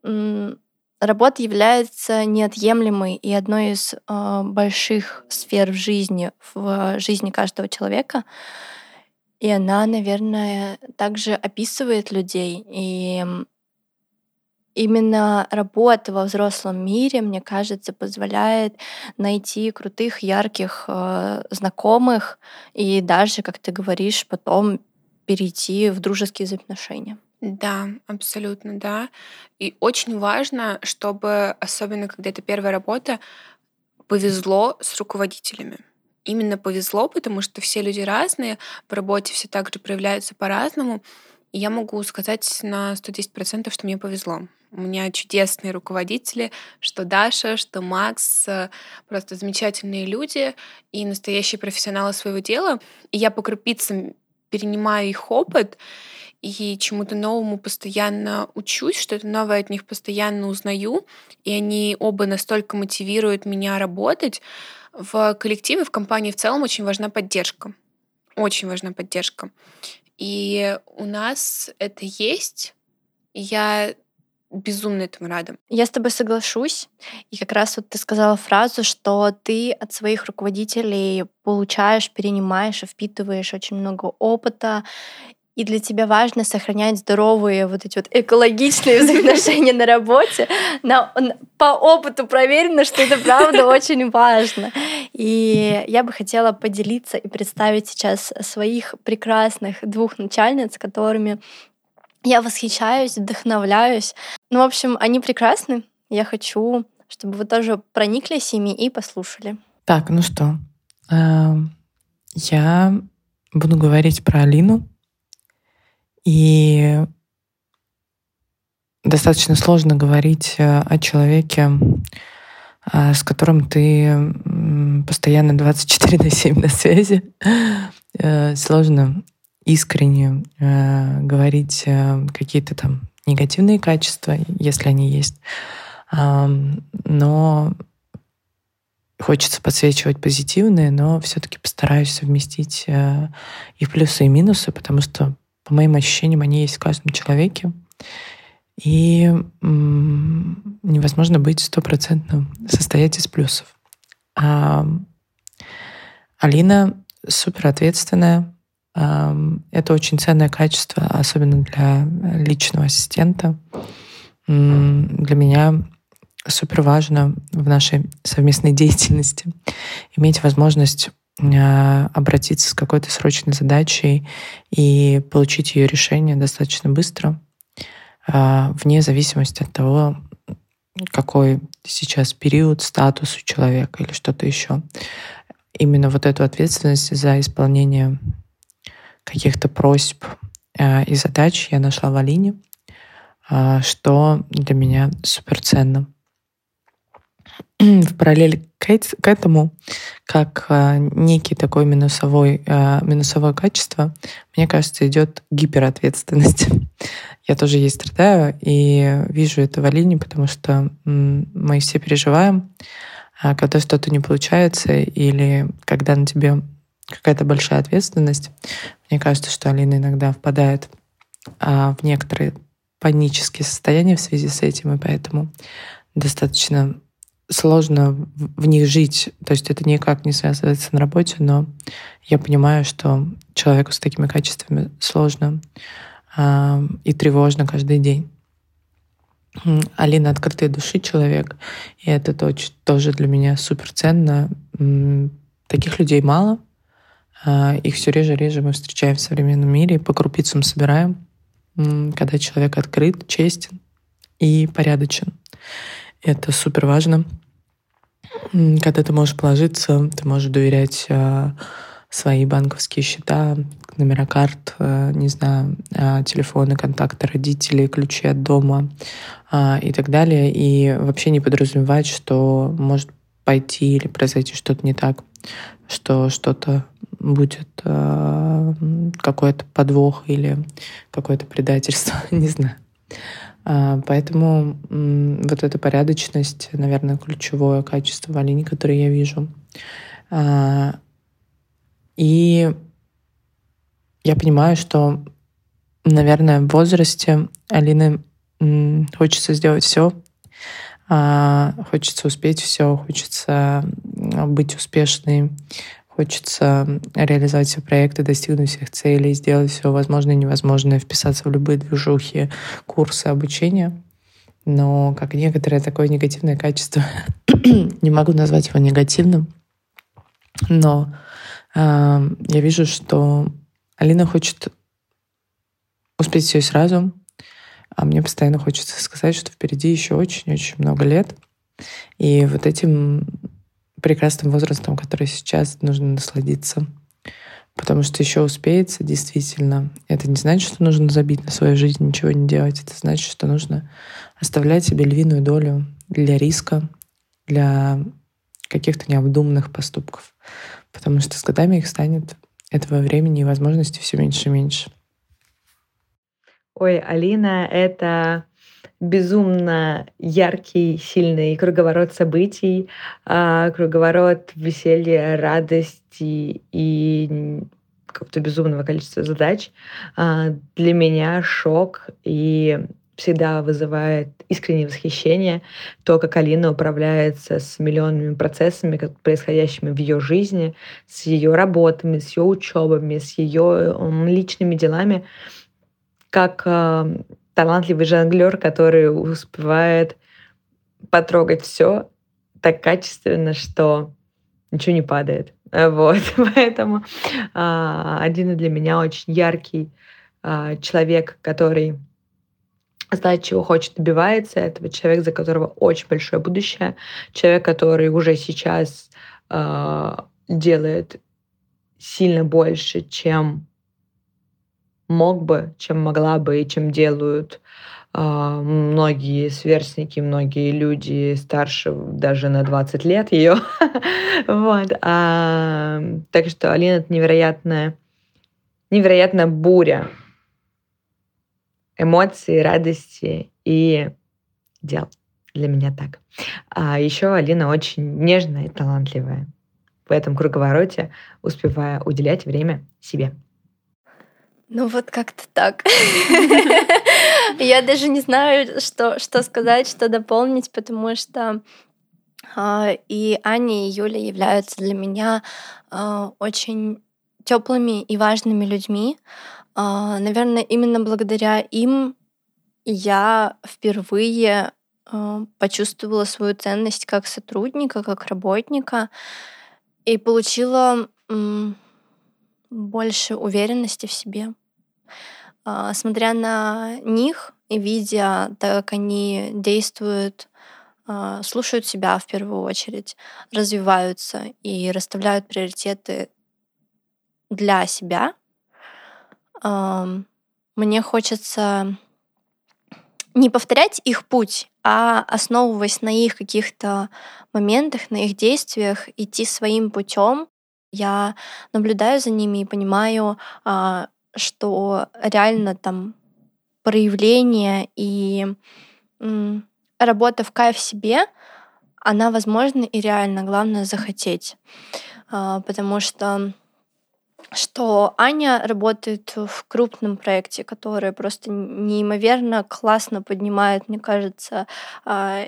работа является неотъемлемой и одной из э, больших сфер в жизни, в жизни каждого человека. И она, наверное, также описывает людей. И именно работа во взрослом мире, мне кажется, позволяет найти крутых, ярких э, знакомых и даже, как ты говоришь, потом перейти в дружеские взаимоотношения. Да, абсолютно, да. И очень важно, чтобы, особенно когда это первая работа, повезло с руководителями именно повезло, потому что все люди разные, в работе все также проявляются по-разному. И я могу сказать на 110%, что мне повезло. У меня чудесные руководители, что Даша, что Макс, э, просто замечательные люди и настоящие профессионалы своего дела. И я по крупицам перенимаю их опыт и чему-то новому постоянно учусь, что-то новое от них постоянно узнаю, и они оба настолько мотивируют меня работать, в коллективе, в компании в целом очень важна поддержка. Очень важна поддержка. И у нас это есть. И я безумно этому рада. Я с тобой соглашусь. И как раз вот ты сказала фразу, что ты от своих руководителей получаешь, перенимаешь, впитываешь очень много опыта и для тебя важно сохранять здоровые вот эти вот экологичные взаимоотношения на работе, на, по опыту проверено, что это правда очень важно. И я бы хотела поделиться и представить сейчас своих прекрасных двух начальниц, которыми я восхищаюсь, вдохновляюсь. Ну, в общем, они прекрасны. Я хочу, чтобы вы тоже прониклись ими и послушали. Так, ну что, эм, я буду говорить про Алину, и достаточно сложно говорить э, о человеке, э, с которым ты постоянно 24 на 7 на связи. Э, сложно искренне говорить какие-то там негативные качества, если они есть. Но хочется подсвечивать позитивные, но все-таки постараюсь совместить и плюсы, и минусы, потому что по моим ощущениям, они есть в каждом человеке. И невозможно быть стопроцентно состоять из плюсов. А Алина супер ответственная. Это очень ценное качество, особенно для личного ассистента. Для меня супер важно в нашей совместной деятельности иметь возможность а, обратиться с какой-то срочной задачей и получить ее решение достаточно быстро, а, вне зависимости от того, какой сейчас период, статус у человека или что-то еще. Именно вот эту ответственность за исполнение каких-то просьб а, и задач я нашла в Алине, что для меня супер ценно. В параллель к, к этому, как а, некий такой минусовой, а, минусовое качество, мне кажется, идет гиперответственность. Я тоже ей страдаю и вижу это в Алине, потому что мы все переживаем А когда что-то не получается или когда на тебе какая-то большая ответственность, мне кажется, что Алина иногда впадает а, в некоторые панические состояния в связи с этим, и поэтому достаточно сложно в них жить. То есть это никак не связывается на работе, но я понимаю, что человеку с такими качествами сложно э, и тревожно каждый день. Алина открытой души человек, и это тоже, тоже для меня супер ценно. Таких людей мало, э, их все реже и реже мы встречаем в современном мире, по крупицам собираем, когда человек открыт, честен и порядочен. Это супер важно. Когда ты можешь положиться, ты можешь доверять э, свои банковские счета, номера карт, э, не знаю, э, телефоны, контакты родителей, ключи от дома и так далее. И вообще не подразумевать, что может пойти или произойти что-то не так, что что-то будет какой-то подвох или какое-то предательство, не знаю. А, поэтому вот эта порядочность, наверное, ключевое качество в Алине, которое я вижу. А, и я понимаю, что, наверное, в возрасте Алины хочется сделать все, а, хочется успеть все, хочется быть успешной, Хочется реализовать все проекты, достигнуть всех целей, сделать все возможное и невозможное, вписаться в любые движухи, курсы обучения. Но как некоторое такое негативное качество, не могу назвать его негативным, но э, я вижу, что Алина хочет успеть все сразу, а мне постоянно хочется сказать, что впереди еще очень-очень много лет. И вот этим прекрасным возрастом, который сейчас нужно насладиться. Потому что еще успеется, действительно. Это не значит, что нужно забить на свою жизнь, ничего не делать. Это значит, что нужно оставлять себе львиную долю для риска, для каких-то необдуманных поступков. Потому что с годами их станет этого времени и возможностей все меньше и меньше. Ой, Алина, это безумно яркий, сильный круговорот событий, а, круговорот веселья, радости и какого-то безумного количества задач. А, для меня шок и всегда вызывает искреннее восхищение то, как Алина управляется с миллионными процессами, происходящими в ее жизни, с ее работами, с ее учебами, с ее личными делами, как талантливый жонглер, который успевает потрогать все так качественно, что ничего не падает. Вот, поэтому а, один для меня очень яркий а, человек, который знает, чего хочет, добивается. Этого, человек, за которого очень большое будущее, человек, который уже сейчас а, делает сильно больше, чем мог бы, чем могла бы и чем делают Uh, многие сверстники, многие люди старше даже на 20 лет ее. вот. А, так что Алина это невероятная, невероятная буря эмоций, радости и дел. Для меня так. А еще Алина очень нежная и талантливая. В этом круговороте успевая уделять время себе. Ну вот как-то так. Я даже не знаю, что, что сказать, что дополнить, потому что э, и Аня, и Юля являются для меня э, очень теплыми и важными людьми. Э, наверное, именно благодаря им я впервые почувствовала свою ценность как сотрудника, как работника и получила больше уверенности в себе. А, смотря на них и видя, так как они действуют, а, слушают себя в первую очередь, развиваются и расставляют приоритеты для себя, мне хочется не повторять их путь, а основываясь на их каких-то моментах, на их действиях, идти своим путем. Я наблюдаю за ними и понимаю, а, что реально там проявление и работа в кайф себе, она возможна и реально. Главное захотеть. А, потому что что Аня работает в крупном проекте, который просто неимоверно классно поднимает, мне кажется, а,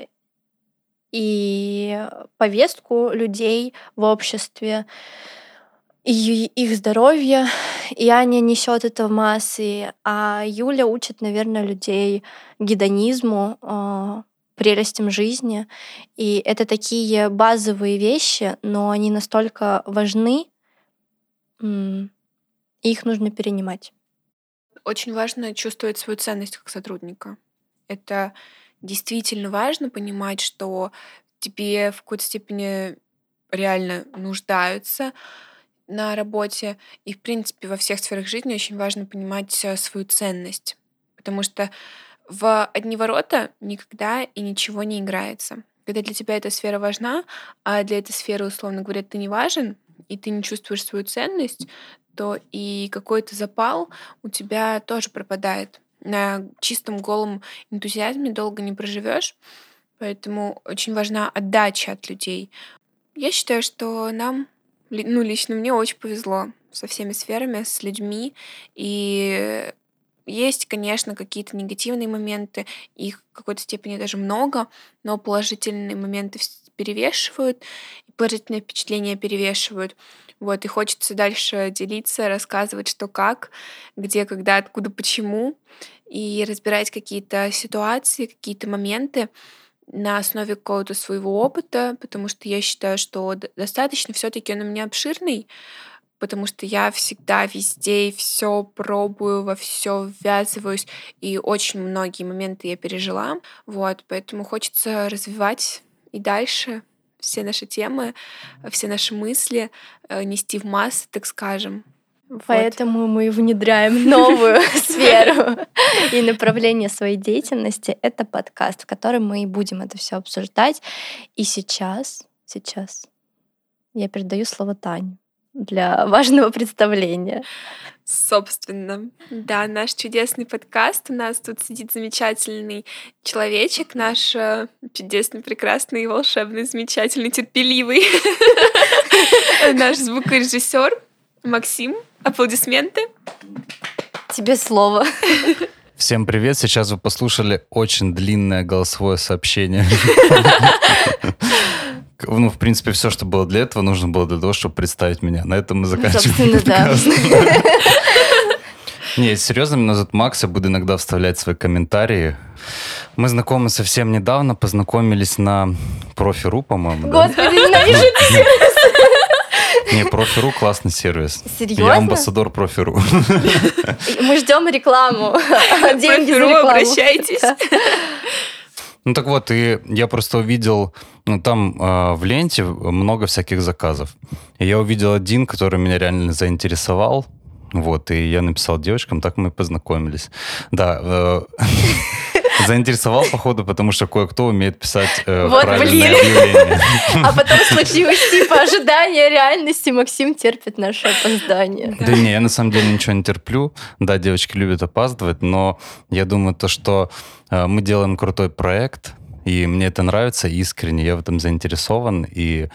и повестку людей в обществе, и их здоровье, и Аня несет это в массы, а Юля учит, наверное, людей гедонизму, а, прелестям жизни. И это такие базовые вещи, но они настолько важны, и их нужно перенимать. Очень важно чувствовать свою ценность как сотрудника. Это действительно важно понимать, что тебе в какой-то степени реально нуждаются на работе. И, в принципе, во всех сферах жизни очень важно понимать э, свою ценность. Потому что в одни ворота никогда и ничего не играется. Когда для тебя эта сфера важна, а для этой сферы, условно говоря, ты не важен, и ты не чувствуешь свою ценность, то и какой-то запал у тебя тоже пропадает. На чистом голом энтузиазме долго не проживешь, поэтому очень важна отдача от людей. Я считаю, что нам, ну лично мне очень повезло со всеми сферами, с людьми, и есть, конечно, какие-то негативные моменты, их в какой-то степени даже много, но положительные моменты перевешивают, положительные впечатления перевешивают. Вот, и хочется дальше делиться, рассказывать, что как, где, когда, откуда, почему, и разбирать какие-то ситуации, какие-то моменты на основе какого-то своего опыта, потому что я считаю, что достаточно все-таки он у меня обширный, потому что я всегда везде все пробую, во все ввязываюсь, и очень многие моменты я пережила. Вот, поэтому хочется развивать и дальше все наши темы, все наши мысли э, нести в массы, так скажем. Поэтому вот. мы внедряем новую сферу и направление своей деятельности. Это подкаст, в котором мы и будем это все обсуждать. И сейчас, сейчас я передаю слово Тане для важного представления. Собственно, да, наш чудесный подкаст. У нас тут сидит замечательный человечек, наш э, чудесный, прекрасный, волшебный, замечательный, терпеливый наш звукорежиссер Максим. Аплодисменты. Тебе слово. Всем привет! Сейчас вы послушали очень длинное голосовое сообщение. Ну, в принципе, все, что было для этого, нужно было для того, чтобы представить меня. На этом мы заканчиваем подкаст. Не, серьезно, меня зовут Макс, я буду иногда вставлять свои комментарии. Мы знакомы совсем недавно, познакомились на профи.ру, по-моему. Господи, да? ненавижу. Не, профи.ру классный сервис. Серьезно? Я амбассадор профи.ру. Мы ждем рекламу. Деньги за рекламу. обращайтесь. Ну так вот, и я просто увидел, ну там э, в ленте много всяких заказов. И я увидел один, который меня реально заинтересовал. Вот, и я написал девочкам, так мы познакомились. Да, э, заинтересовал, походу, потому что кое-кто умеет писать э, вот, правильные блин. объявления. А потом случилось типа ожидание реальности. Максим терпит наше опоздание. Да не, я на самом деле ничего не терплю. Да, девочки любят опаздывать, но я думаю, то, что э, мы делаем крутой проект, и мне это нравится искренне, я в этом заинтересован, и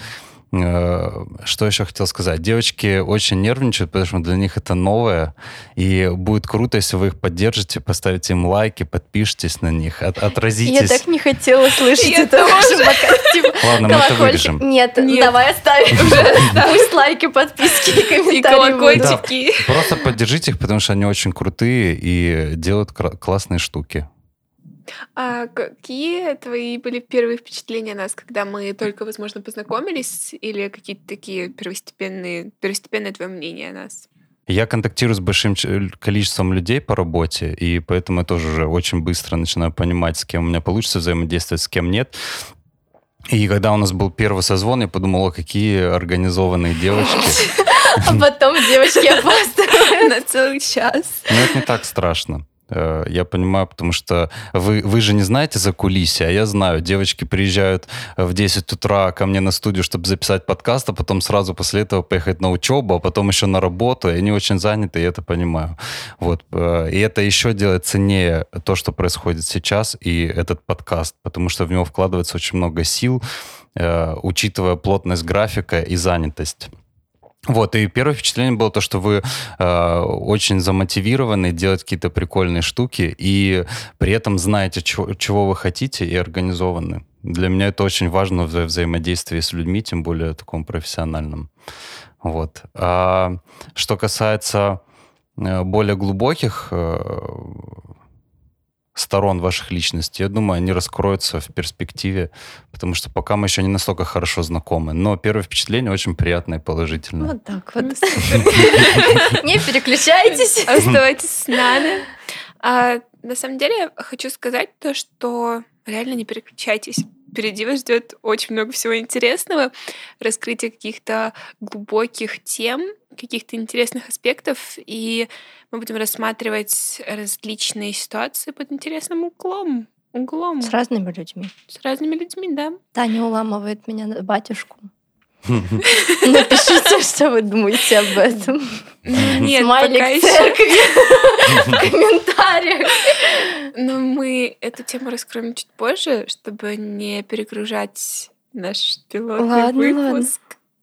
что еще хотел сказать? Девочки очень нервничают, потому что для них это новое. И будет круто, если вы их поддержите, поставите им лайки, подпишитесь на них, от, отразитесь. Я так не хотела слышать это подкасте. Ладно, мы это вырежем. Нет, давай оставим уже. Пусть лайки, подписки и комментарии И Просто поддержите их, потому что они очень крутые и делают классные штуки. А какие твои были первые впечатления о нас, когда мы только, возможно, познакомились, или какие-то такие первостепенные, первостепенное твое мнение о нас? Я контактирую с большим количеством людей по работе, и поэтому я тоже уже очень быстро начинаю понимать, с кем у меня получится взаимодействовать, с кем нет. И когда у нас был первый созвон, я подумал, о, какие организованные девочки. А потом девочки опаздывают на целый час. Ну, это не так страшно. Э, я понимаю, потому что вы, вы же не знаете за кулиси, а я знаю. Девочки приезжают в 10 утра ко мне на студию, чтобы записать подкаст, а потом сразу после этого поехать на учебу, а потом еще на работу. И они очень заняты, я это понимаю. Вот. Э, и это еще делает ценнее то, что происходит сейчас, и этот подкаст, потому что в него вкладывается очень много сил, э, учитывая плотность графика и занятость. Вот, и первое впечатление было то, что вы э, очень замотивированы делать какие-то прикольные штуки, и при этом знаете, чего, чего вы хотите, и организованы. Для меня это очень важно в вза взаимодействии с людьми, тем более таком профессиональном. Вот. А что касается э, более глубоких э, сторон ваших личностей, я думаю, они раскроются в перспективе, потому что пока мы еще не настолько хорошо знакомы. Но первое впечатление очень приятное и положительное. Вот так вот. Не переключайтесь. Оставайтесь с нами. А, на самом деле, хочу сказать то, что реально не переключайтесь впереди вас ждет очень много всего интересного, раскрытие каких-то глубоких тем, каких-то интересных аспектов, и мы будем рассматривать различные ситуации под интересным углом. Углом. С разными людьми. С разными людьми, да. Таня уламывает меня на батюшку. Напишите, что вы думаете об этом. Нет, Смайлик пока церкви в комментариях. Но мы эту тему раскроем чуть позже, чтобы не перегружать наш пилотный Ладно, ладно.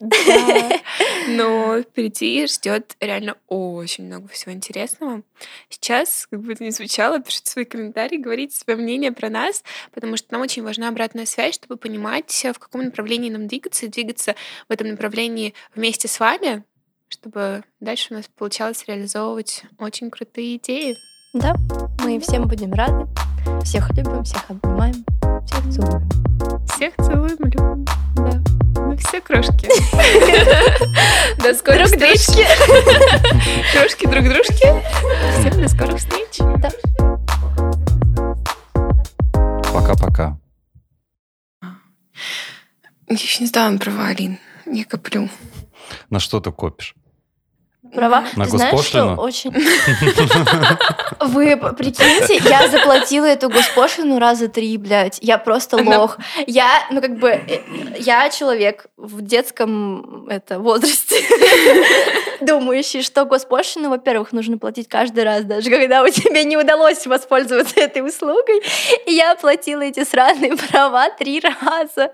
Да. Но впереди ждет реально очень много всего интересного. Сейчас, как бы это ни звучало, пишите свои комментарии, говорите свое мнение про нас, потому что нам очень важна обратная связь, чтобы понимать, в каком направлении нам двигаться, и двигаться в этом направлении вместе с вами, чтобы дальше у нас получалось реализовывать очень крутые идеи. Да, мы всем будем рады. Всех любим, всех обнимаем, всех целуем. Всех целуем, любим. Да. Все, крошки. До скорых Друг встреч. дружки. Крошки друг дружки. Всем до скорых встреч. Пока-пока. Я еще не сдала права, Алин. Я коплю. На что ты копишь? Права. На Ты знаешь, что очень... Вы прикиньте, я заплатила эту госпошлину раза три, блядь. Я просто лох. Я, ну как бы, э, я человек в детском это, возрасте, думающий, что госпошлину, во-первых, нужно платить каждый раз, даже когда у тебя не удалось воспользоваться этой услугой. И я оплатила эти сраные права три раза.